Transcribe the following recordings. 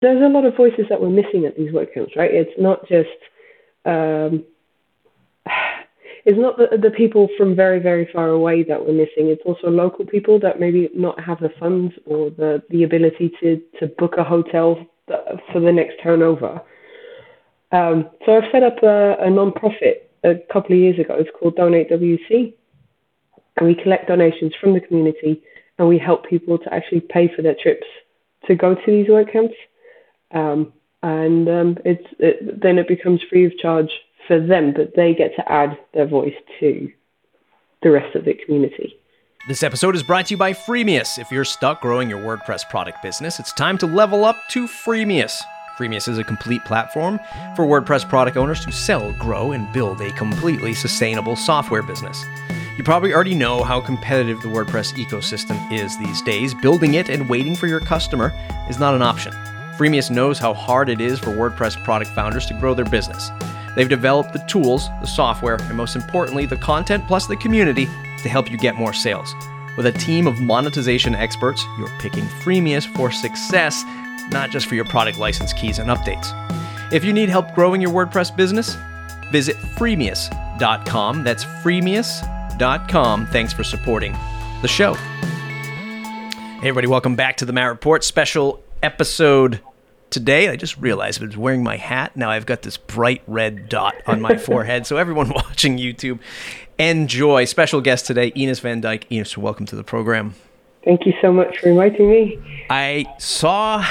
there's a lot of voices that we're missing at these WordCamps, right? It's not just um, it's not the, the people from very very far away that we're missing. It's also local people that maybe not have the funds or the the ability to to book a hotel for the next turnover. Um, so I've set up a, a non-profit a couple of years ago. It's called Donate WC, and we collect donations from the community and we help people to actually pay for their trips to go to these WordCamps. Um, and um, it's it, then it becomes free of charge for them, but they get to add their voice to the rest of the community. This episode is brought to you by Freemius. If you're stuck growing your WordPress product business, it's time to level up to Freemius. Freemius is a complete platform for WordPress product owners to sell, grow, and build a completely sustainable software business. You probably already know how competitive the WordPress ecosystem is these days. Building it and waiting for your customer is not an option. Freemius knows how hard it is for WordPress product founders to grow their business. They've developed the tools, the software, and most importantly, the content plus the community to help you get more sales. With a team of monetization experts, you're picking Freemius for success, not just for your product license keys and updates. If you need help growing your WordPress business, visit freemius.com. That's freemius.com. Thanks for supporting the show. Hey, everybody, welcome back to the Matt Report special episode today. I just realized I was wearing my hat. Now I've got this bright red dot on my forehead. So, everyone watching YouTube, enjoy. Special guest today, Ines Van Dyke. Ines, welcome to the program. Thank you so much for inviting me. I saw.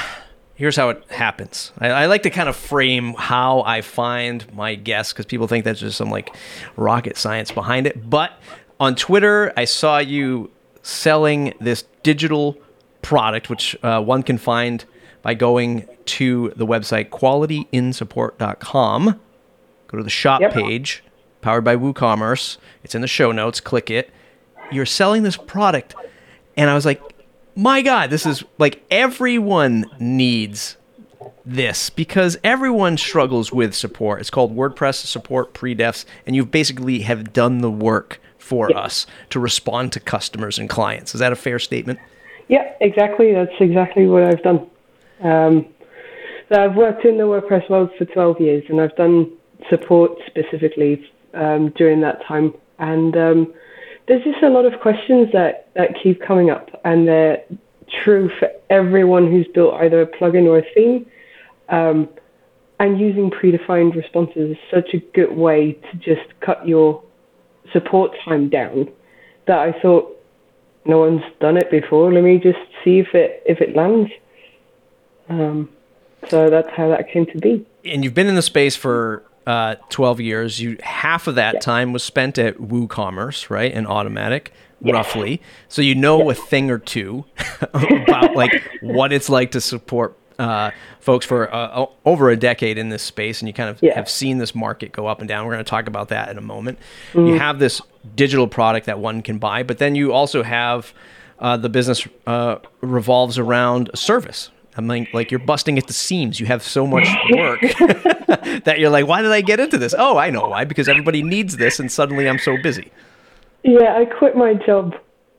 Here's how it happens. I, I like to kind of frame how I find my guests because people think that's just some like rocket science behind it. But on Twitter, I saw you selling this digital product, which uh, one can find by going to the website qualityinsupport.com. Go to the shop yep. page, powered by WooCommerce. It's in the show notes. Click it. You're selling this product. And I was like, my God, this is like everyone needs this because everyone struggles with support. It's called WordPress support pre-defs, and you basically have done the work for us to respond to customers and clients. Is that a fair statement? Yeah, exactly. That's exactly what I've done. Um, so I've worked in the WordPress world for 12 years, and I've done support specifically um, during that time. And um, there's just a lot of questions that, that keep coming up, and they're true for everyone who's built either a plugin or a theme. Um, and using predefined responses is such a good way to just cut your support time down that I thought no one's done it before. Let me just see if it if it lands. Um, so that's how that came to be. And you've been in the space for uh, 12 years. You half of that yeah. time was spent at WooCommerce, right, and Automattic, yeah. roughly. So you know yeah. a thing or two about like what it's like to support uh, folks for uh, over a decade in this space, and you kind of yeah. have seen this market go up and down. We're going to talk about that in a moment. Mm. You have this digital product that one can buy, but then you also have uh, the business uh, revolves around a service, I'm like, like you're busting at the seams. You have so much work that you're like, why did I get into this? Oh, I know why. Because everybody needs this, and suddenly I'm so busy. Yeah, I quit my job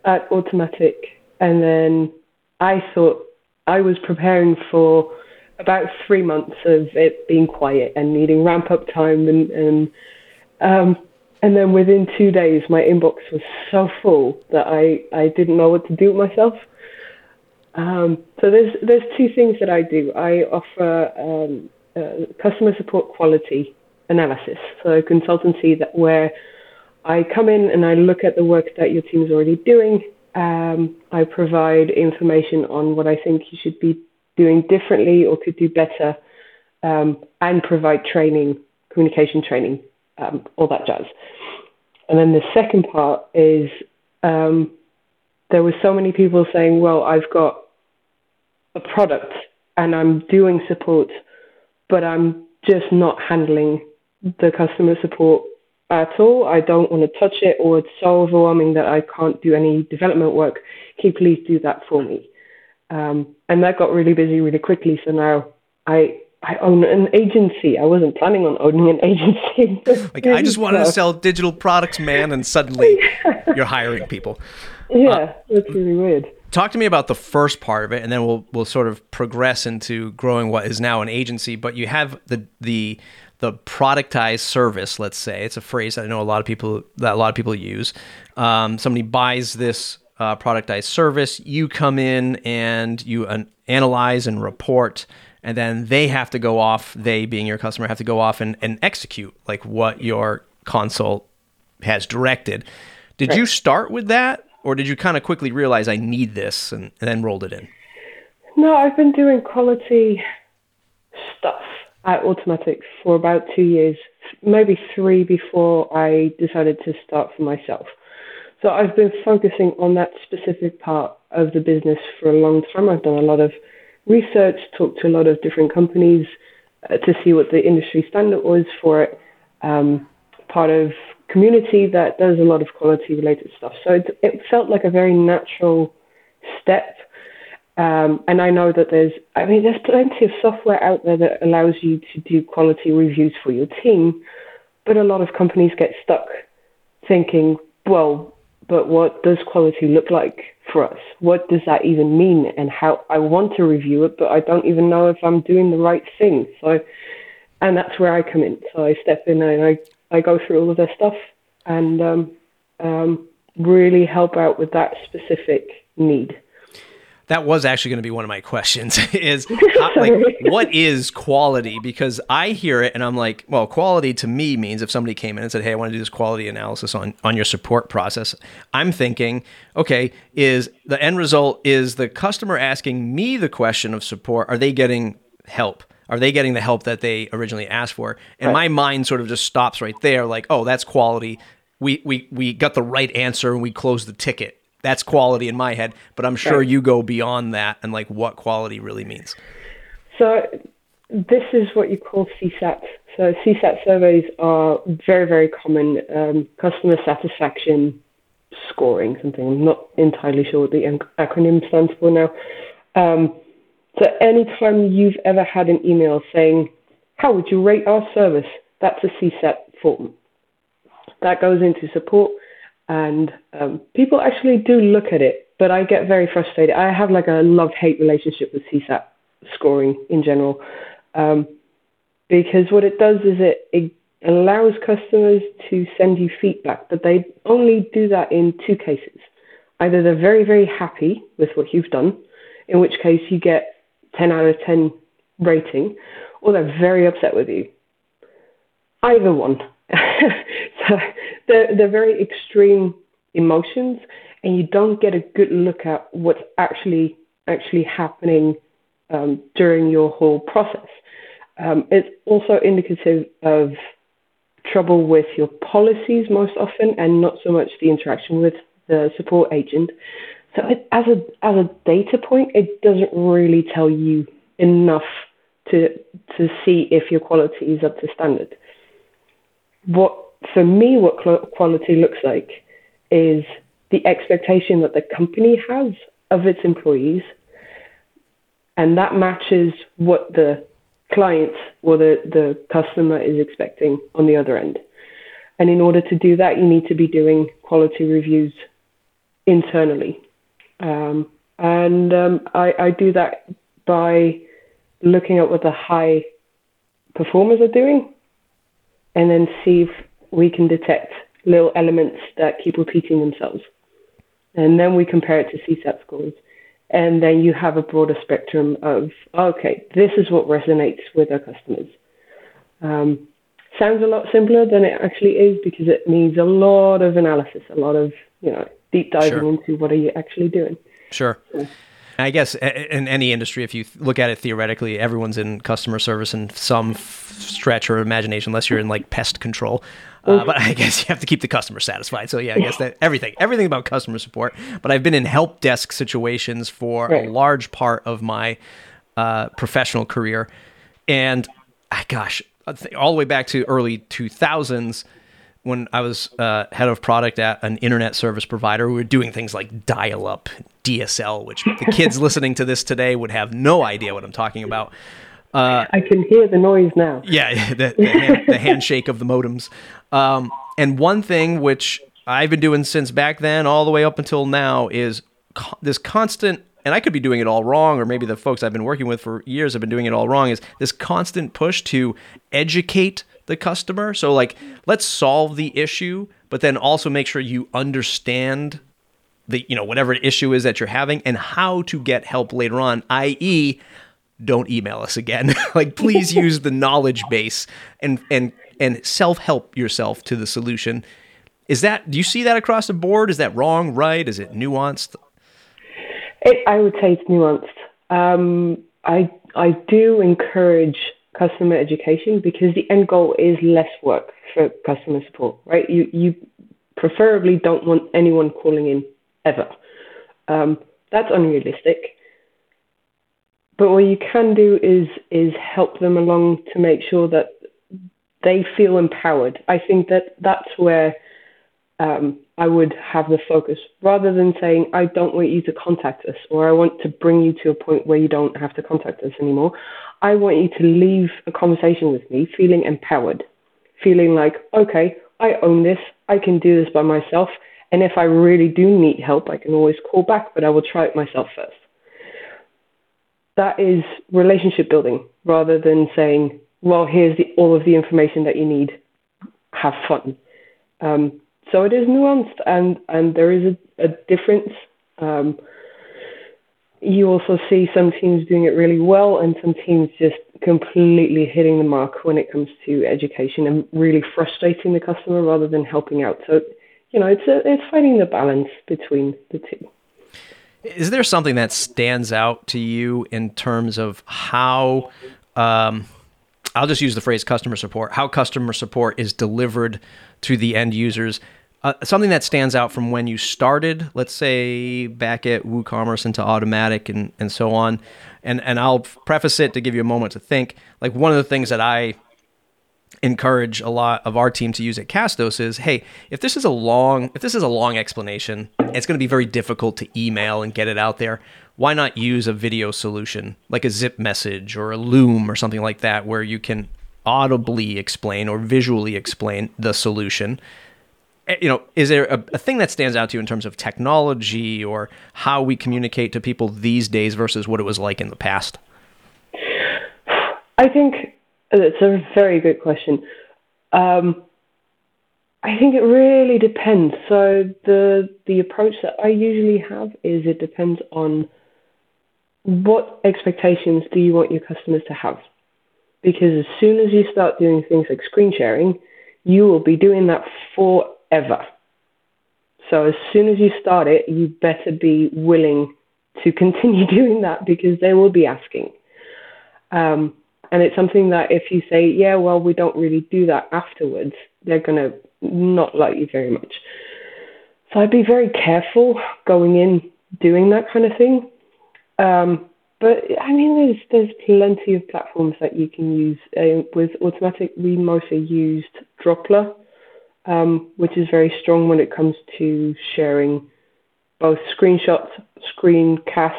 at Automattic, and then I thought I was preparing for about three months of it being quiet and needing ramp up time, and and um, and then within two days, my inbox was so full that I I didn't know what to do with myself. Um, so there's there's two things that I do. I offer um, uh, customer support quality analysis, so consultancy that where I come in and I look at the work that your team is already doing. Um, I provide information on what I think you should be doing differently or could do better, um, and provide training, communication training, um, all that jazz. And then the second part is um, there were so many people saying, well, I've got a product and I'm doing support, but I'm just not handling the customer support at all. I don't want to touch it, or it's so overwhelming that I can't do any development work. Can you please do that for me? Um, and that got really busy really quickly. So now I I own an agency. I wasn't planning on owning an agency. like I just wanted to sell digital products, man, and suddenly you're hiring people. Yeah, uh, that's really weird. Talk to me about the first part of it, and then we'll we'll sort of progress into growing what is now an agency. But you have the the the productized service. Let's say it's a phrase that I know a lot of people that a lot of people use. Um, somebody buys this uh, productized service. You come in and you uh, analyze and report, and then they have to go off. They, being your customer, have to go off and, and execute like what your console has directed. Did right. you start with that, or did you kind of quickly realize I need this and, and then rolled it in? No, I've been doing quality stuff at Automattic for about two years, maybe three before I decided to start for myself. So I've been focusing on that specific part of the business for a long time. I've done a lot of research, talked to a lot of different companies uh, to see what the industry standard was for it. Um, part of community that does a lot of quality related stuff. So it, it felt like a very natural step. Um, and I know that there's, I mean, there's plenty of software out there that allows you to do quality reviews for your team, but a lot of companies get stuck thinking, well, but what does quality look like for us? What does that even mean? And how I want to review it, but I don't even know if I'm doing the right thing. So, and that's where I come in. So I step in and I, I go through all of their stuff and um, um, really help out with that specific need. That was actually going to be one of my questions is how, like what is quality? Because i hear it and i'm like well quality to me means if somebody came in and said hey i want to do this quality analysis on on your support process i'm thinking okay is the end result is the customer asking me the question of support? Are they getting help are they getting the help that they originally asked for and right. my mind sort of just stops right there like oh that's quality we we we got the right answer and we closed the ticket that's quality in my head, but I'm sure right. you go beyond that and like what quality really means. So this is what you call CSAT. So CSAT surveys are very, very common. Um, customer satisfaction scoring, something I'm not entirely sure what the acronym stands for now. Um, so anytime you've ever had an email saying, how would you rate our service? That's a CSAT form. That goes into support and um, people actually do look at it, but I get very frustrated. I have like a love hate relationship with CSAT scoring in general, um, because what it does is it, it allows customers to send you feedback, but they only do that in two cases. Either they're very, very happy with what you've done, in which case you get 10 out of 10 rating, or they're very upset with you. Either one. so they're, they're very extreme emotions, and you don't get a good look at what's actually actually happening um, during your whole process. Um, it's also indicative of trouble with your policies most often, and not so much the interaction with the support agent. So, it, as a as a data point, it doesn't really tell you enough to to see if your quality is up to standard. What for me, what quality looks like is the expectation that the company has of its employees, and that matches what the client or the, the customer is expecting on the other end. And in order to do that, you need to be doing quality reviews internally. Um, and um, I, I do that by looking at what the high performers are doing and then see if we can detect little elements that keep repeating themselves. And then we compare it to CSAT scores. And then you have a broader spectrum of, okay, this is what resonates with our customers. Um, sounds a lot simpler than it actually is because it needs a lot of analysis, a lot of, you know, deep diving sure. into what are you actually doing. Sure. So, I guess in any industry, if you look at it theoretically, everyone's in customer service in some stretch or imagination, unless you're in like pest control. Uh, but I guess you have to keep the customer satisfied. So yeah, I guess that everything, everything about customer support. But I've been in help desk situations for right. a large part of my uh, professional career, and ah, gosh, all the way back to early 2000s when I was uh, head of product at an internet service provider, we were doing things like dial up, DSL, which the kids listening to this today would have no idea what I'm talking about. Uh, I can hear the noise now. Yeah, the, the, hand, the handshake of the modems. Um, and one thing which I've been doing since back then, all the way up until now, is this constant and I could be doing it all wrong, or maybe the folks I've been working with for years have been doing it all wrong, is this constant push to educate the customer. So, like, let's solve the issue, but then also make sure you understand the, you know, whatever issue is that you're having and how to get help later on, i.e., don't email us again. like, please use the knowledge base and, and, and self help yourself to the solution. Is that, do you see that across the board? Is that wrong, right? Is it nuanced? It, I would say it's nuanced. Um, I I do encourage customer education because the end goal is less work for customer support, right? You you preferably don't want anyone calling in ever. Um, that's unrealistic. But what you can do is is help them along to make sure that they feel empowered. I think that that's where um, I would have the focus rather than saying, I don't want you to contact us or I want to bring you to a point where you don't have to contact us anymore. I want you to leave a conversation with me feeling empowered, feeling like, okay, I own this, I can do this by myself. And if I really do need help, I can always call back, but I will try it myself first. That is relationship building rather than saying, well, here's the, all of the information that you need. Have fun. Um, so it is nuanced, and and there is a, a difference. Um, you also see some teams doing it really well, and some teams just completely hitting the mark when it comes to education and really frustrating the customer rather than helping out. So, you know, it's a, it's finding the balance between the two. Is there something that stands out to you in terms of how? Um, I'll just use the phrase customer support. How customer support is delivered to the end users uh, something that stands out from when you started, let's say back at WooCommerce into Automattic and, and so on, and, and I'll preface it to give you a moment to think. Like one of the things that I encourage a lot of our team to use at Castos is, hey, if this is a long if this is a long explanation, it's going to be very difficult to email and get it out there. Why not use a video solution like a ZipMessage or a Loom or something like that where you can audibly explain or visually explain the solution you know, is there a, a, thing that stands out to you in terms of technology or how we communicate to people these days versus what it was like in the past? I think it's a very good question. Um, I think it really depends. So the the approach that I usually have is it depends on what expectations do you want your customers to have. Because as soon as you start doing things like screen sharing, you will be doing that for ever. So as soon as you start it, you better be willing to continue doing that because they will be asking. Um, and it's something that if you say, yeah, well, we don't really do that afterwards, they're going to not like you very much. So I'd be very careful going in doing that kind of thing. Um, but I mean, there's there's plenty of platforms that you can use. Uh, with Automattic, we mostly used Droplr, um, which is very strong when it comes to sharing both screenshots, screencasts,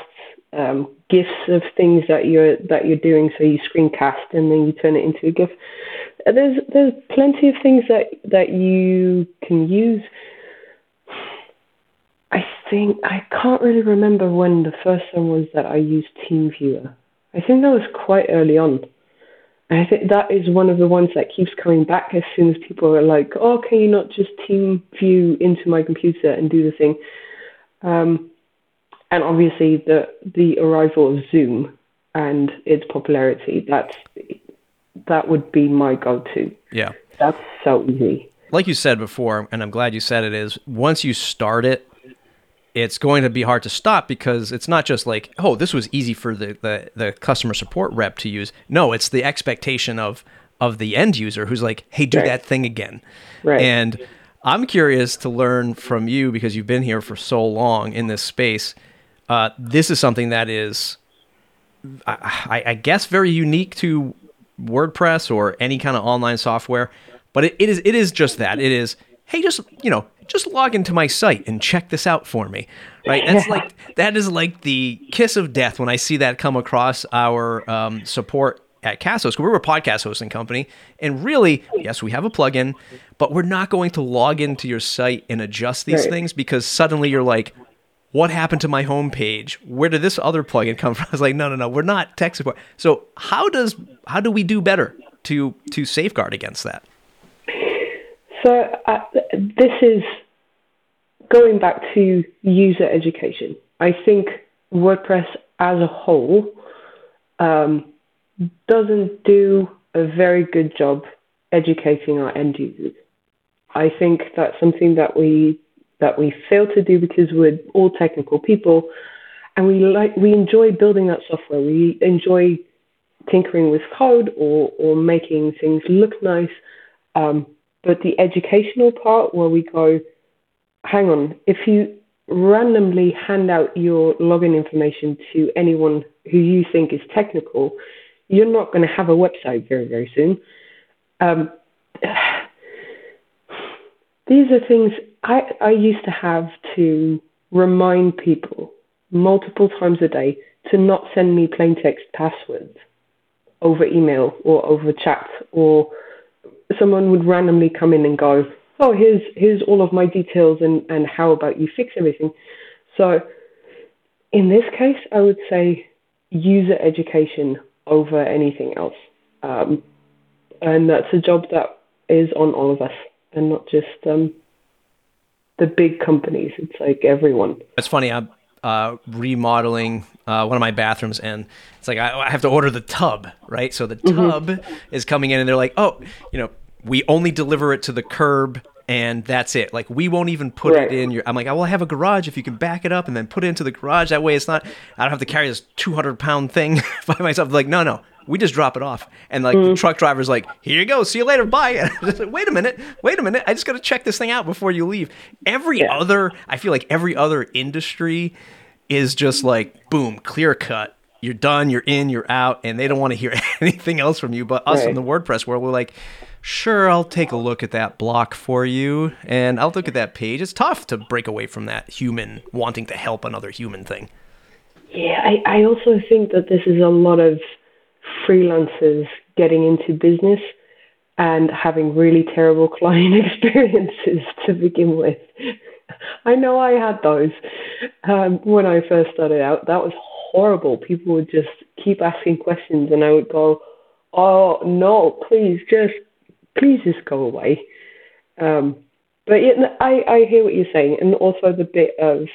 um, gifs of things that you're that you're doing. So you screencast and then you turn it into a GIF. Uh, there's there's plenty of things that that you can use. I think I can't really remember when the first one was that I used TeamViewer. I think that was quite early on. I think that is one of the ones that keeps coming back as soon as people are like, oh, can you not just team view into my computer and do the thing? Um, and obviously the the arrival of Zoom and its popularity, that's that would be my go-to. Yeah. That's so easy. Like you said before, and I'm glad you said it, is once you start it, it's going to be hard to stop because it's not just like, oh, this was easy for the, the, the customer support rep to use. No, it's the expectation of of the end user who's like, hey, do right. that thing again. Right. And I'm curious to learn from you because you've been here for so long in this space. Uh, this is something that is, I, I, guess, very unique to WordPress or any kind of online software. But it, it is it is just that. It is hey, just you know, just log into my site and check this out for me. Right? That's like that is like the kiss of death when I see that come across our um, support at Castos. We're a podcast hosting company, and really, yes, we have a plugin, but we're not going to log into your site and adjust these right. things because suddenly you're like, what happened to my homepage? Where did this other plugin come from? I was like, no, no, no, we're not tech support. So how does how do we do better to to safeguard against that? So uh, this is going back to user education. I think WordPress as a whole um, doesn't do a very good job educating our end users. I think that's something that we that we fail to do because we're all technical people, and we like we enjoy building that software. We enjoy tinkering with code or or making things look nice. Um, but the educational part, where we go, hang on, if you randomly hand out your login information to anyone who you think is technical, you're not going to have a website very very soon. Um, these are things I, I used to have to remind people multiple times a day to not send me plain text passwords over email or over chat or someone would randomly come in and go, Oh, here's here's all of my details and, and how about you fix everything. So in this case I would say user education over anything else. Um, and that's a job that is on all of us and not just um, the big companies. It's like everyone. It's funny. I'm uh, remodeling uh, one of my bathrooms, and it's like I, I, have to order the tub, right? So the mm-hmm. tub mm-hmm. is coming in, and they're like, "Oh, you know, we only deliver it to the curb." And that's it. Like we won't even put right. it in your. I'm like, I will have a garage if you can back it up and then put it into the garage. That way, it's not. I don't have to carry this 200 pound thing by myself. Like, no, no, we just drop it off. And like mm. the truck driver's like, here you go, see you later, bye. like, wait a minute, wait a minute, I just got to check this thing out before you leave. Every yeah. other, I feel like every other industry is just like, boom, clear cut. You're done, you're in, you're out, and they don't want to hear anything else from you. But us right. in the WordPress world, we're like, sure, I'll take a look at that block for you, and I'll look at that page. It's tough to break away from that human wanting to help another human thing. Yeah, I, I also think that this is a lot of freelancers getting into business and having really terrible client experiences to begin with. I know I had those um, when I first started out. That was horrible. People would just keep asking questions, and I would go, "Oh no, please, just please just go away." Um, but yeah, I I hear what you're saying, and also the bit of,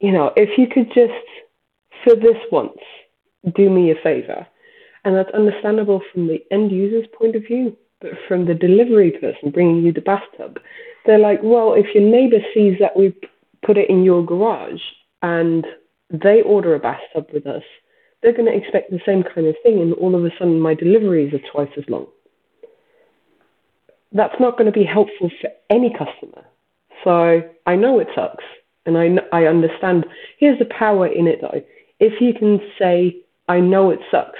you know, if you could just for this once do me a favor. And that's understandable from the end user's point of view, but from the delivery person bringing you the bathtub, they're like, well, if your neighbor sees that we put it in your garage and they order a bathtub with us, they're going to expect the same kind of thing, and all of a sudden my deliveries are twice as long. That's not going to be helpful for any customer. So I know it sucks, and I, I understand. Here's the power in it, though. If you can say, I know it sucks,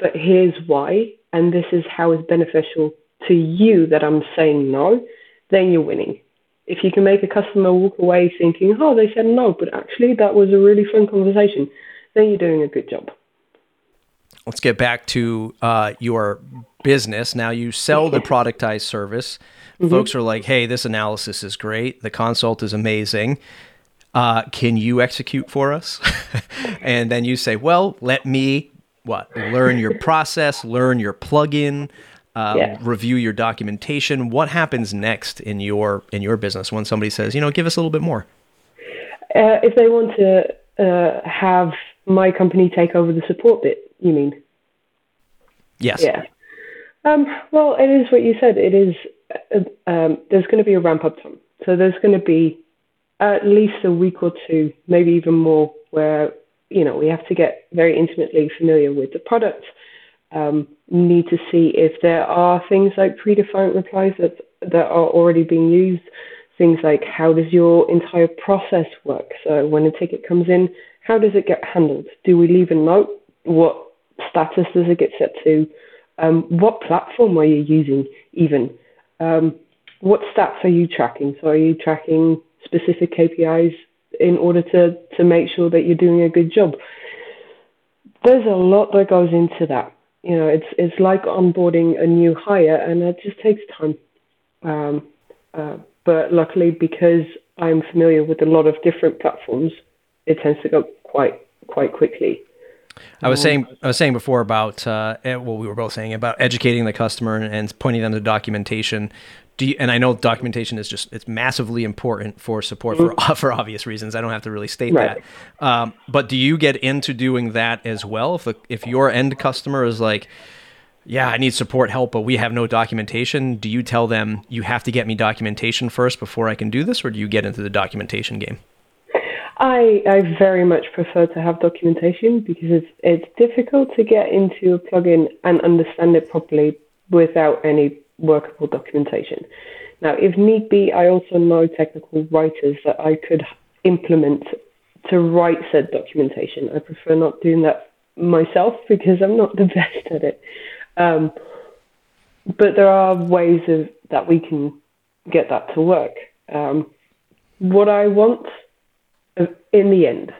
but here's why, and this is how it's beneficial to you that I'm saying no, then you're winning. If you can make a customer walk away thinking, oh, they said no, but actually that was a really fun conversation, then you're doing a good job. Let's get back to uh, your business. Now you sell the productized service. Mm-hmm. Folks are like, hey, this analysis is great. The consult is amazing uh, can you execute for us? and then you say, well, let me what learn your process, learn your plugin, uh, yeah. review your documentation. What happens next in your in your business when somebody says, you know, give us a little bit more? Uh, if they want to uh, have my company take over the support bit, you mean? Yes. Yeah. Um, well, it is what you said. It is. Uh, um, there's going to be a ramp up time. So there's going to be at least a week or two, maybe even more, where you know we have to get very intimately familiar with the product. Um, need to see if there are things like predefined replies that that are already being used. Things like how does your entire process work? So when a ticket comes in, how does it get handled? Do we leave a note? What status does it get set to? Um, what platform are you using? Even um, what stats are you tracking? So are you tracking specific KPIs in order to, to make sure that you're doing a good job. There's a lot that goes into that. You know, it's it's like onboarding a new hire, and it just takes time. Um, uh, but luckily, because I'm familiar with a lot of different platforms, it tends to go quite quite quickly. I was saying I was saying before about uh, eh, well we were both saying about educating the customer and, and pointing them to documentation. Do you, and I know documentation is just it's massively important for support for mm-hmm. for obvious reasons. I don't have to really state right. that. Um, but do you get into doing that as well? If the, if your end customer is like, yeah, I need support help, but we have no documentation. Do you tell them you have to get me documentation first before I can do this, or do you get into the documentation game? I I very much prefer to have documentation because it's it's difficult to get into a plugin and understand it properly without any workable documentation. Now, if need be, I also know technical writers that I could implement to write said documentation. I prefer not doing that myself because I'm not the best at it. Um, but there are ways of that we can get that to work. Um, what I want in the end,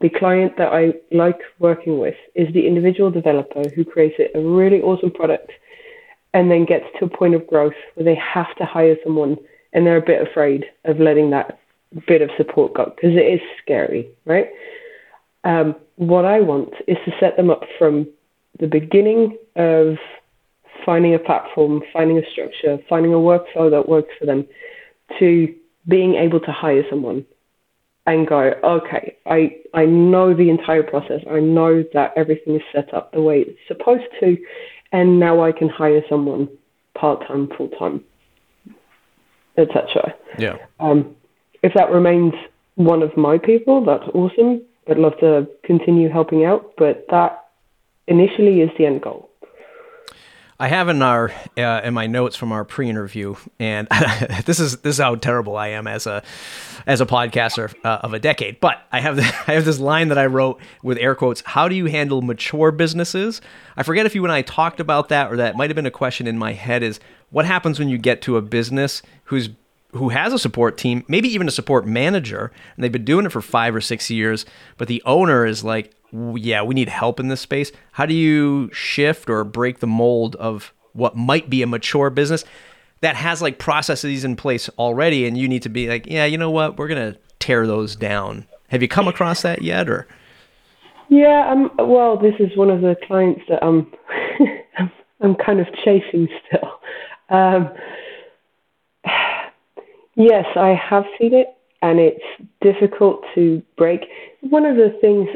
the client that I like working with is the individual developer who creates a really awesome product and then gets to a point of growth where they have to hire someone and they're a bit afraid of letting that bit of support go because it is scary, right? Um, what I want is to set them up from the beginning of finding a platform, finding a structure, finding a workflow that works for them, to being able to hire someone and go, okay, I, I know the entire process. I know that everything is set up the way it's supposed to, and now I can hire someone part time, full time, etc. Yeah. Um, if that remains one of my people, that's awesome. I'd love to continue helping out, but that initially is the end goal. I have in our uh, in my notes from our pre-interview, and this is this is how terrible I am as a as a podcaster uh, of a decade. But I have the, I have this line that I wrote with air quotes. How do you handle mature businesses? I forget if you and I talked about that, or that might have been a question in my head. Is what happens when you get to a business who's who has a support team, maybe even a support manager, and they've been doing it for five or six years, but the owner is like, yeah, we need help in this space. How do you shift or break the mold of what might be a mature business that has like processes in place already and you need to be like, yeah, you know what? We're going to tear those down. Have you come across that yet or? Yeah, um, well, this is one of the clients that I'm, I'm kind of chasing still. Um, yes, I have seen it, and it's difficult to break. One of the things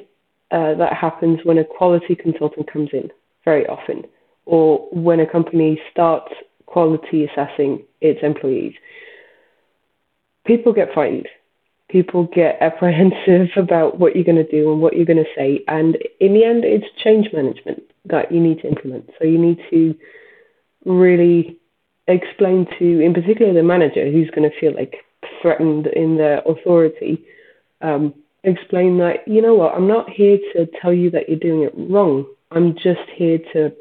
uh, that happens when a quality consultant comes in very often, or when a company starts quality assessing its employees. People get frightened. People get apprehensive about what you're going to do and what you're going to say. And in the end, it's change management that you need to implement. So you need to really explain to, in particular, the manager who's going to feel like threatened in their authority, um, explain that, you know what, I'm not here to tell you that you're doing it wrong. I'm just here to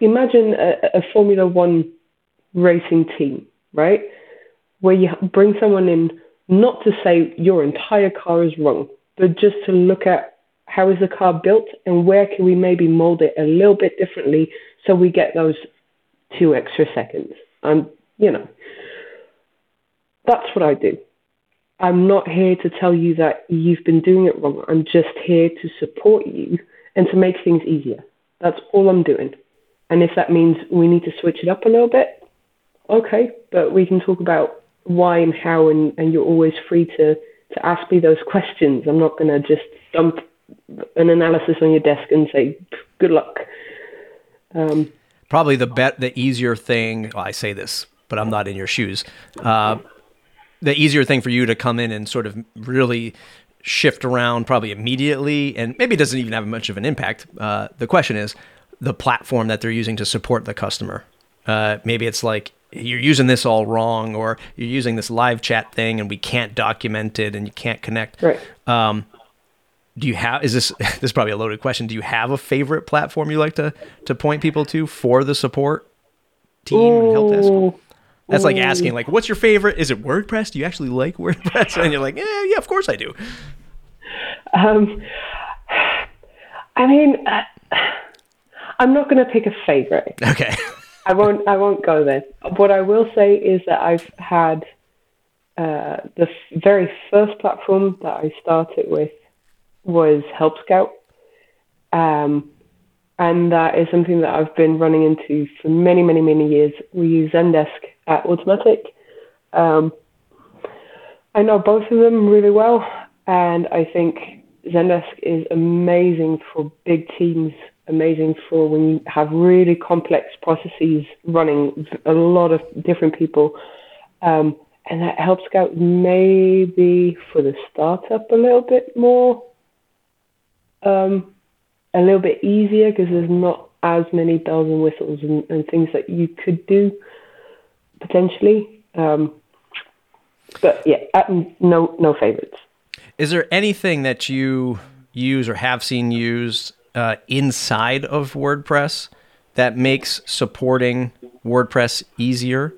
imagine a, a Formula One racing team, right? Where you bring someone in not to say your entire car is wrong, but just to look at how is the car built and where can we maybe mold it a little bit differently so we get those two extra seconds. And, you know, that's what I do. I'm not here to tell you that you've been doing it wrong. I'm just here to support you and to make things easier. That's all I'm doing. And if that means we need to switch it up a little bit, okay, but we can talk about why and how, and, and you're always free to, to ask me those questions. I'm not going to just dump an analysis on your desk and say, good luck. Um, Probably the bet, the easier thing, well, I say this, but I'm not in your shoes. Uh, the easier thing for you to come in and sort of really shift around probably immediately and maybe it doesn't even have much of an impact uh, the question is the platform that they're using to support the customer uh, maybe it's like you're using this all wrong or you're using this live chat thing and we can't document it and you can't connect right. Um, do you have is this this is probably a loaded question do you have a favorite platform you like to to point people to for the support team Ooh. and help desk that's like asking, like, what's your favorite? Is it WordPress? Do you actually like WordPress? And you're like, yeah, yeah, of course I do. Um, I mean, uh, I'm not going to pick a favorite. Okay. I won't. I won't go there. What I will say is that I've had uh, the f- very first platform that I started with was Help Scout. Um, and that is something that I've been running into for many, many, many years. We use Zendesk at Automattic. Um, I know both of them really well, and I think Zendesk is amazing for big teams, amazing for when you have really complex processes running, a lot of different people. Um, and that helps out maybe for the startup a little bit more, um, a little bit easier because there's not as many bells and whistles and, and things that you could do potentially. Um, but yeah, no no favorites. Is there anything that you use or have seen used uh, inside of WordPress that makes supporting WordPress easier?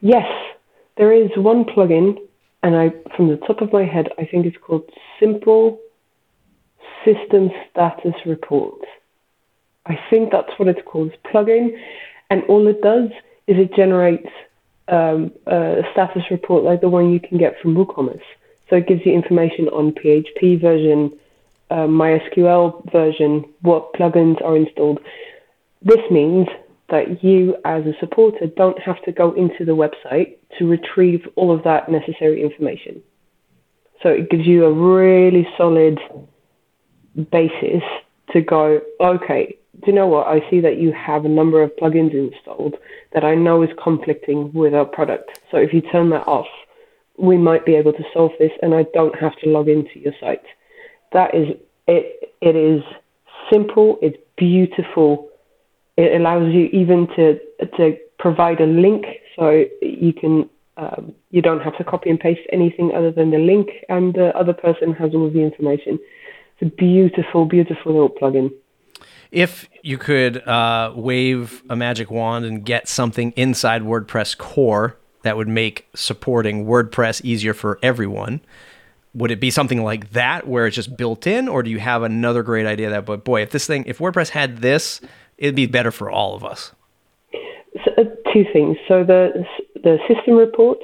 Yes, there is one plugin, and I, from the top of my head, I think it's called Simple System Status Report. I think that's what it's called. Plugin, and all it does is it generates um, a status report like the one you can get from WooCommerce. So it gives you information on PHP version, uh, MySQL version, what plugins are installed. This means that you, as a supporter, don't have to go into the website to retrieve all of that necessary information. So it gives you a really solid basis to go, okay, do you know what? I see that you have a number of plugins installed that I know is conflicting with our product. So if you turn that off, we might be able to solve this and I don't have to log into your site. That is it it is simple, it's beautiful. It allows you even to to provide a link so you can um, you don't have to copy and paste anything other than the link and the other person has all of the information. It's a beautiful, beautiful little plugin if you could uh, wave a magic wand and get something inside WordPress core that would make supporting WordPress easier for everyone, would it be something like that where it's just built in, or do you have another great idea that, but boy, if this thing, if WordPress had this, it'd be better for all of us? So, uh, two things. So the the system report,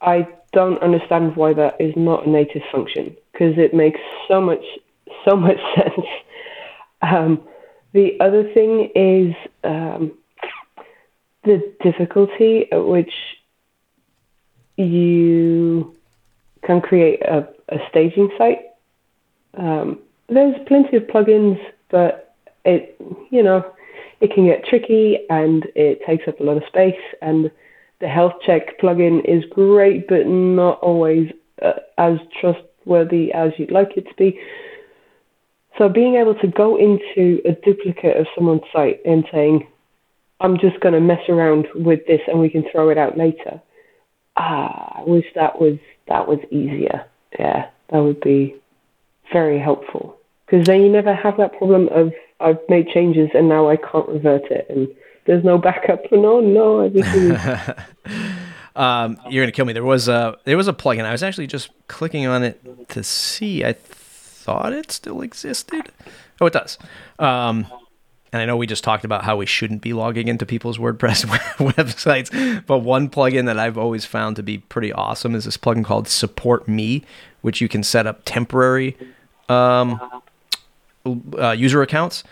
I don't understand why that is not a native function because it makes so much so much sense. Um, the other thing is um, the difficulty at which you can create a, a staging site. Um, there's plenty of plugins, but it, you know, it can get tricky and it takes up a lot of space. And the health check plugin is great, but not always uh, as trustworthy as you'd like it to be. So being able to go into a duplicate of someone's site and saying, I'm just going to mess around with this and we can throw it out later. Ah, I wish that was that was easier. Yeah, that would be very helpful because then you never have that problem of I've made changes and now I can't revert it and there's no backup. No, no, everything. um, you're gonna kill me. There was a there was a plugin. I was actually just clicking on it to see. I thought it still existed. Oh, it does. Um, and I know we just talked about how we shouldn't be logging into people's WordPress websites, but one plugin that I've always found to be pretty awesome is this plugin called Support Me, which you can set up temporary um, uh, user accounts.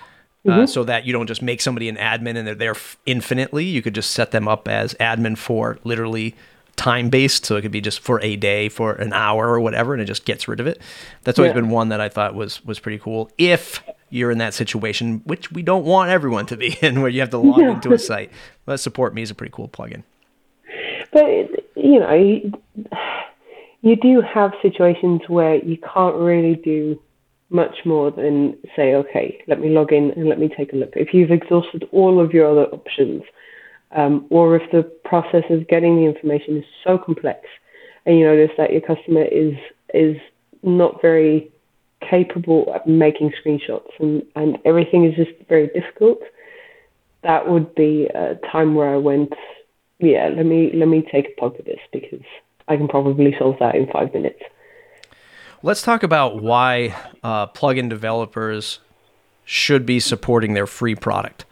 Uh, mm-hmm. so that you don't just make somebody an admin and they're there f- infinitely. You could just set them up as admin for literally time based, so it could be just for a day, for an hour or whatever, and it just gets rid of it. That's always yeah. been one that I thought was was pretty cool. If you're in that situation, which we don't want everyone to be in, where you have to log yeah. into a site, but support me is a pretty cool plugin. But you know, you, you do have situations where you can't really do much more than say, okay, let me log in and let me take a look. If you've exhausted all of your other options, um, or if the process of getting the information is so complex and you notice that your customer is is not very capable of making screenshots and, and everything is just very difficult, that would be a time where I went, yeah, let me let me take a poke at this because I can probably solve that in five minutes. Let's talk about why uh, plugin developers should be supporting their free product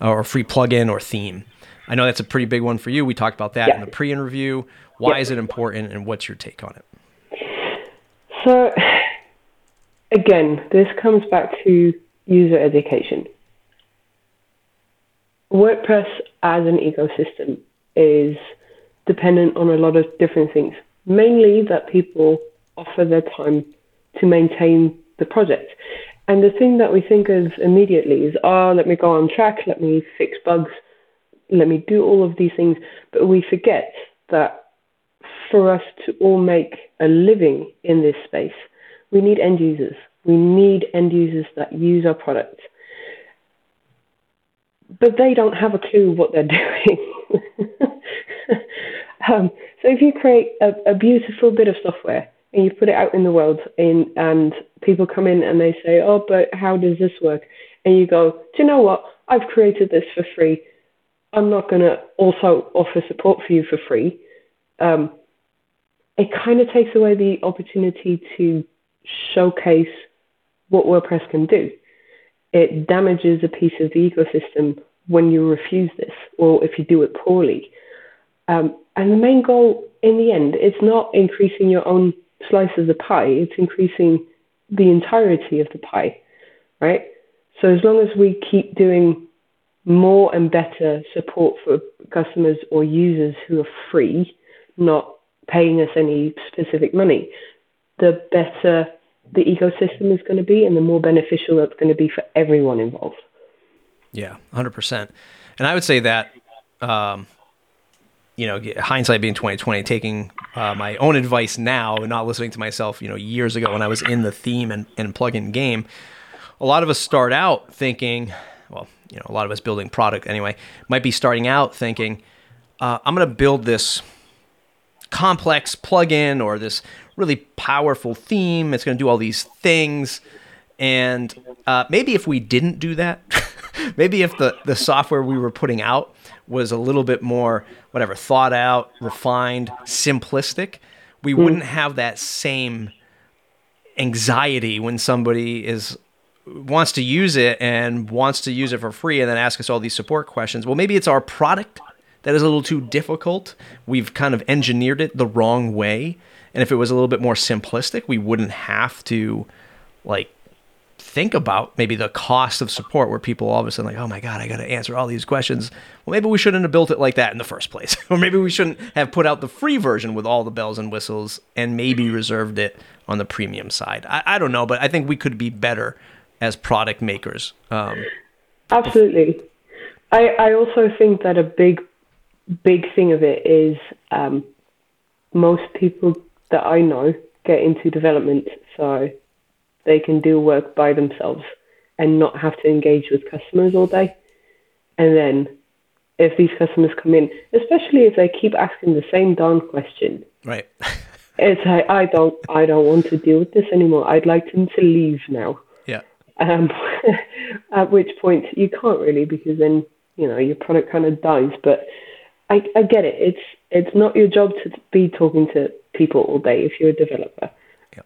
or free plugin or theme. I know that's a pretty big one for you. We talked about that yeah. in the pre-interview. Why yeah. is it important, and what's your take on it? So, again, this comes back to user education. WordPress as an ecosystem is dependent on a lot of different things. Mainly that people offer their time to maintain the project. And the thing that we think of immediately is, oh, let me go on Trac, let me fix bugs, let me do all of these things. But we forget that for us to all make a living in this space, we need end users. We need end users that use our product. But they don't have a clue what they're doing. um, so if you create a, a beautiful bit of software and you put it out in the world in, and people come in and they say, oh, but how does this work? And you go, do you know what? I've created this for free. I'm not going to also offer support for you for free. Um, it kind of takes away the opportunity to showcase what WordPress can do. It damages a piece of the ecosystem when you refuse this or if you do it poorly. Um, and the main goal in the end, it's not increasing your own slice of the pie, it's increasing the entirety of the pie, right? So as long as we keep doing more and better support for customers or users who are free, not paying us any specific money, the better the ecosystem is going to be and the more beneficial it's going to be for everyone involved. Yeah, 100%. And I would say that um, you know, hindsight being 2020, taking uh, my own advice now and not listening to myself, you know, years ago when I was in the theme and, and plug-in game, a lot of us start out thinking, you know, a lot of us building product anyway, might be starting out thinking, uh, I'm going to build this complex plugin or this really powerful theme. It's going to do all these things. And uh, maybe if we didn't do that, maybe if the, the software we were putting out was a little bit more whatever thought out, refined, simplistic, we mm. wouldn't have that same anxiety when somebody is wants to use it and wants to use it for free and then ask us all these support questions. Well, maybe it's our product that is a little too difficult. We've kind of engineered it the wrong way. And if it was a little bit more simplistic, we wouldn't have to like think about maybe the cost of support where people all of a sudden like, oh my God, I got to answer all these questions. Well, maybe we shouldn't have built it like that in the first place. or maybe we shouldn't have put out the free version with all the bells and whistles and maybe reserved it on the premium side. I, I don't know, but I think we could be better as product makers. Um, Absolutely. I, I also think that a big, big thing of it is um, most people that I know get into development. So they can do work by themselves and not have to engage with customers all day. And then if these customers come in, especially if they keep asking the same darn question, right? it's like I don't, I don't want to deal with this anymore. I'd like them to leave now. Um, at which point you can't really because then you know your product kind of dies. But I, I get it. It's it's not your job to be talking to people all day if you're a developer.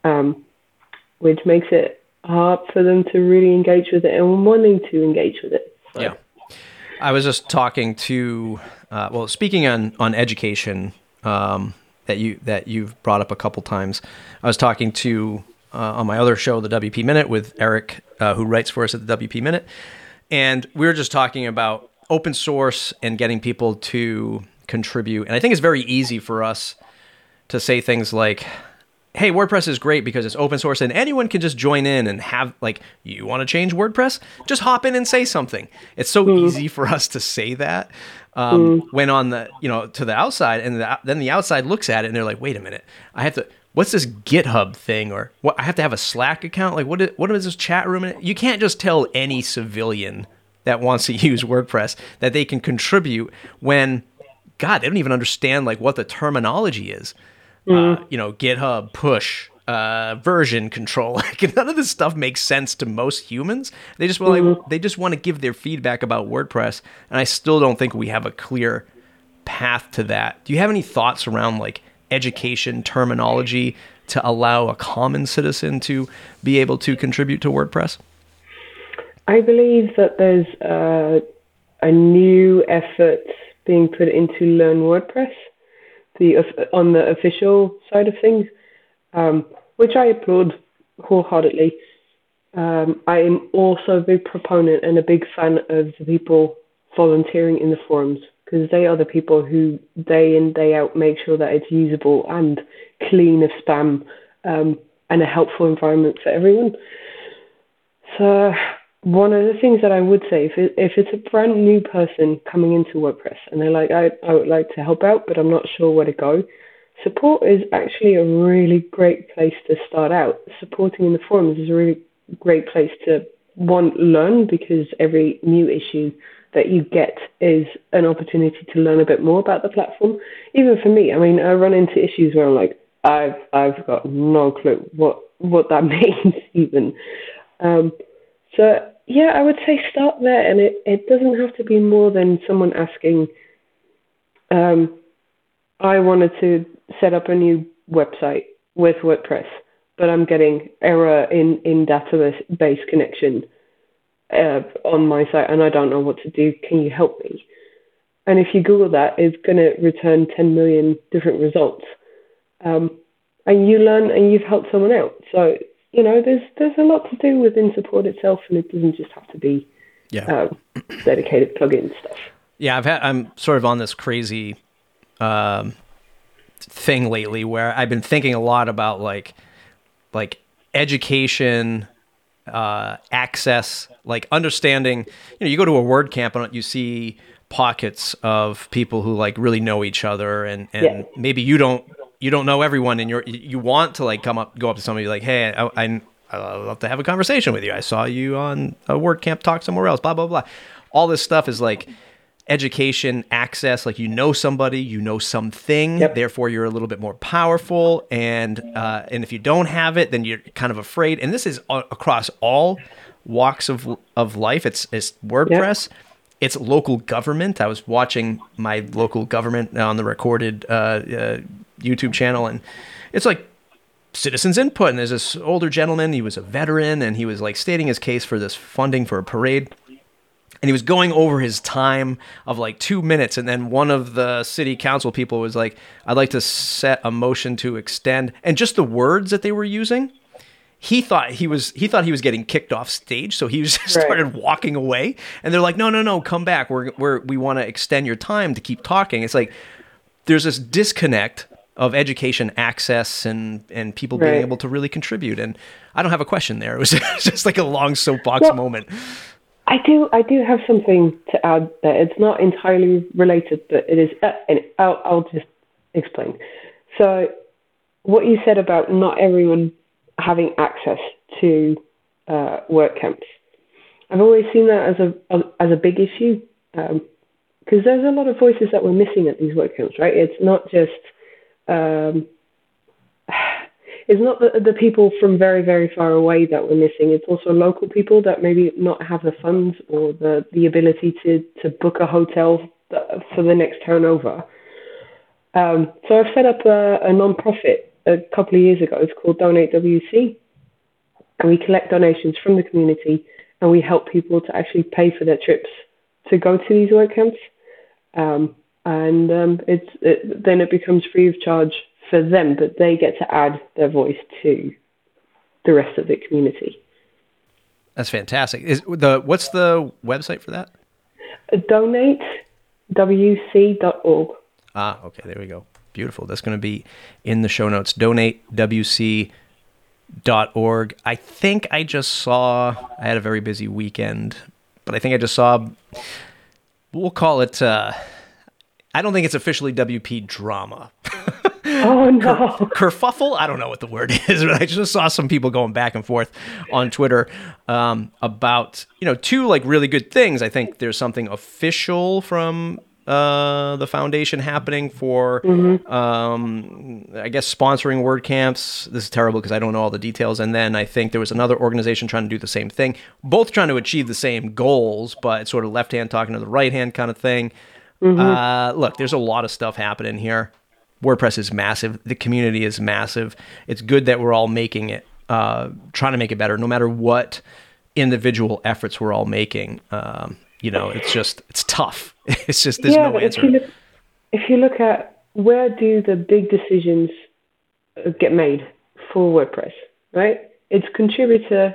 Um, which makes it hard for them to really engage with it and wanting to engage with it. Yeah. I was just talking to, uh, well, speaking on, on education, um, that you that you've brought up a couple times. I was talking to uh, on my other show, the WP Minute, with Eric, uh, who writes for us at the WP Minute, and we were just talking about open source and getting people to contribute. And I think it's very easy for us to say things like, hey, WordPress is great because it's open source and anyone can just join in and have like, you want to change WordPress? Just hop in and say something. It's so mm. easy for us to say that um, mm. when on the you know to the outside, and the, then the outside looks at it and they're like, wait a minute, I have to. What's this GitHub thing, or what? I have to have a Slack account. Like, what? Is, what is this chat room? You can't just tell any civilian that wants to use WordPress that they can contribute when, God, they don't even understand like what the terminology is mm. uh, you know, GitHub push, uh, version control. Like none of this stuff makes sense to most humans. They just well, mm. they just want to give their feedback about WordPress, and I still don't think we have a clear path to that. Do you have any thoughts around like education terminology to allow a common citizen to be able to contribute to WordPress? I believe that there's a new effort being put into Learn WordPress, the on the official side of things, um, which I applaud wholeheartedly. Um, I am also a big proponent and a big fan of the people volunteering in the forums because they are the people who day in day out make sure that it's usable and clean of spam um, and a helpful environment for everyone. So one of the things that I would say, if it, if it's a brand new person coming into WordPress and they're like, I, I would like to help out, but I'm not sure where to go, support is actually a really great place to start out. Supporting in the forums is a really great place to one learn because every new issue that you get is an opportunity to learn a bit more about the platform. Even for me, I mean, I run into issues where I'm like, I've I've got no clue what what that means even. Um, so yeah, I would say start there, and it, it doesn't have to be more than someone asking. Um, I wanted to set up a new website with WordPress, but I'm getting error in in database connection uh, on my site, and I don't know what to do. Can you help me? And if you Google that, it's going to return 10 million different results. Um, and you learn and you've helped someone out. So you know, there's there's a lot to do within support itself, and it doesn't just have to be yeah. Um, dedicated plugin stuff. Yeah, I've had I'm sort of on this crazy um, thing lately where I've been thinking a lot about like like education uh, access, like understanding. You know, you go to a WordCamp and you see pockets of people who like really know each other, and and yeah. maybe you don't you don't know everyone and you're you want to like come up go up to somebody like hey I, I I'd love to have a conversation with you. I saw you on a WordCamp talk somewhere else. Blah blah blah. All this stuff is like education access. Like you know somebody, you know something. Yep. Therefore, you're a little bit more powerful. And uh, and if you don't have it, then you're kind of afraid. And this is across all walks of of life. It's it's WordPress. Yep. It's local government. I was watching my local government on the recorded uh, uh, YouTube channel, and it's like citizens input. And there's this older gentleman. He was a veteran, and he was like stating his case for this funding for a parade. And he was going over his time of like two minutes, and then one of the city council people was like, "I'd like to set a motion to extend," and just the words that they were using he thought he was he thought he was getting kicked off stage, so he just started walking away. And they're like, "No, no, no, come back. We're we're we want to extend your time to keep talking." It's like there's this disconnect of education access and and people right. being able to really contribute. And I don't have a question there. It was just like a long soapbox well, moment. I do I do have something to add there. It's not entirely related, but it is. Uh, and I'll I'll just explain. So what you said about not everyone having access to uh, WordCamps. I've always seen that as a as a big issue because um, there's a lot of voices that we're missing at these WordCamps, right? It's not just um, it's not the, the people from very, very far away that we're missing. It's also local people that maybe not have the funds or the, the ability to, to book a hotel for the next turnover. Um, so I've set up a, a non-profit a couple of years ago. It's called Donate WC. And we collect donations from the community and we help people to actually pay for their trips to go to these WordCamps. Um, and um, it's it, then it becomes free of charge for them, but they get to add their voice to the rest of the community. That's fantastic. Is the what's the website for that? DonateWC.org. Ah, okay, there we go. Beautiful. That's going to be in the show notes. DonateWC.org. I think I just saw. I had a very busy weekend, but I think I just saw. We'll call it. Uh, I don't think it's officially WP drama. Oh no. kerfuffle? I don't know what the word is, but I just saw some people going back and forth on Twitter um, about you know two like really good things. I think there's something official from uh, the foundation happening for, mm-hmm. um, I guess, sponsoring WordCamps. This is terrible because I don't know all the details. And then I think there was another organization trying to do the same thing, both trying to achieve the same goals, but sort of left hand talking to the right hand kind of thing. Mm-hmm. Uh, look, there's a lot of stuff happening here. WordPress is massive. The community is massive. It's good that we're all making it, uh, trying to make it better, no matter what individual efforts we're all making. Um, you know, it's just it's tough. It's just there's yeah, no answer. if you look, if you look at where do the big decisions uh, get made for WordPress, right? It's contributor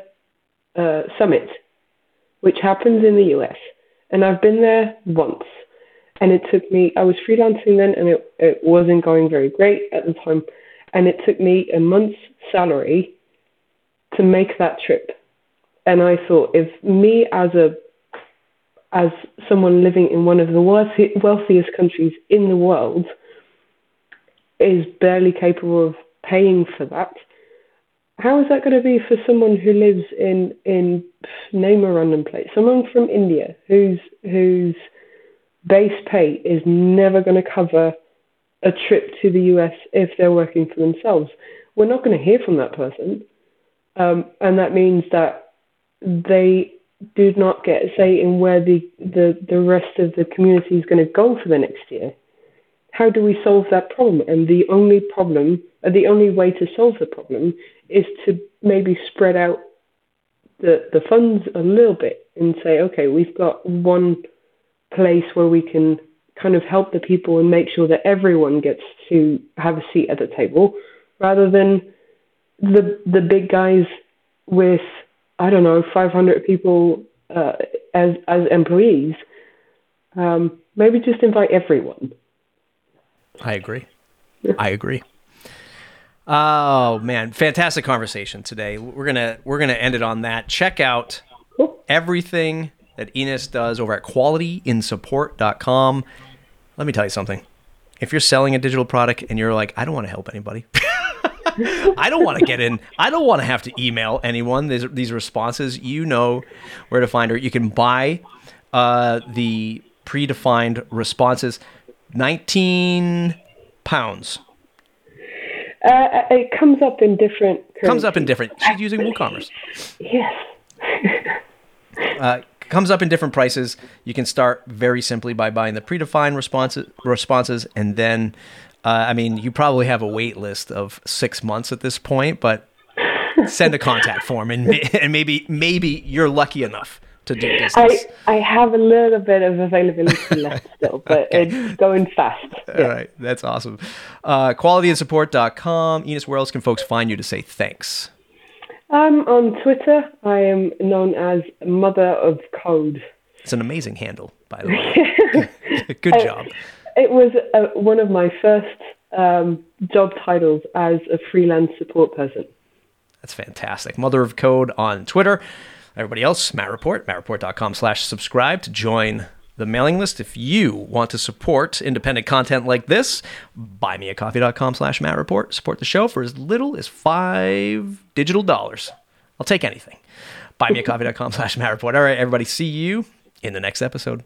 uh, summit, which happens in the US, and I've been there once, and it took me. I was freelancing then, and it it wasn't going very great at the time, and it took me a month's salary to make that trip. And I thought, if me as a as someone living in one of the wealthy, wealthiest countries in the world is barely capable of paying for that, how is that going to be for someone who lives in in name a random place, someone from India who's whose base pay is never going to cover a trip to the US if they're working for themselves? We're not going to hear from that person, um, and that means that they do not get a say in where the, the, the rest of the community is going to go for the next year. How do we solve that problem? And the only problem, uh, the only way to solve the problem is to maybe spread out the, the funds a little bit and say, okay, we've got one place where we can kind of help the people and make sure that everyone gets to have a seat at the table rather than the the big guys with I don't know, 500 people uh, as as employees. Um, maybe just invite everyone. I agree. I agree. Oh man, fantastic conversation today. We're gonna we're gonna end it on that. Check out Cool. everything that Ines does over at qualityinsupport.com. Let me tell you something. If you're selling a digital product and you're like, I don't want to help anybody. I don't want to get in. I don't want to have to email anyone these, these responses. You know where to find her. You can buy uh, the predefined responses. 19 pounds. Uh, it comes up in different. Comes up in different. She's using WooCommerce. Yes. Uh, comes up in different prices. You can start very simply by buying the predefined responses, responses, and then, uh, I mean, you probably have a wait list of six months at this point, but send a contact form, and, and maybe maybe you're lucky enough to do I, business. I have a little bit of availability left still, but it's going fast. All right, that's awesome. Uh, qualityinsupport.com. Ines, where else can folks find you to say thanks? Um, on Twitter, I am known as Mother of Code. It's an amazing handle, by the way. Good job. It was uh, one of my first um, job titles as a freelance support person. That's fantastic. Mother of Code on Twitter. Everybody else, Matt Report, mattreport.com slash subscribe to join the mailing list. If you want to support independent content like this, buymeacoffee.com slash Matt Report. Support the show for as little as five digital dollars. I'll take anything. Buymeacoffee.com slash Matt Report. All right, everybody, see you in the next episode.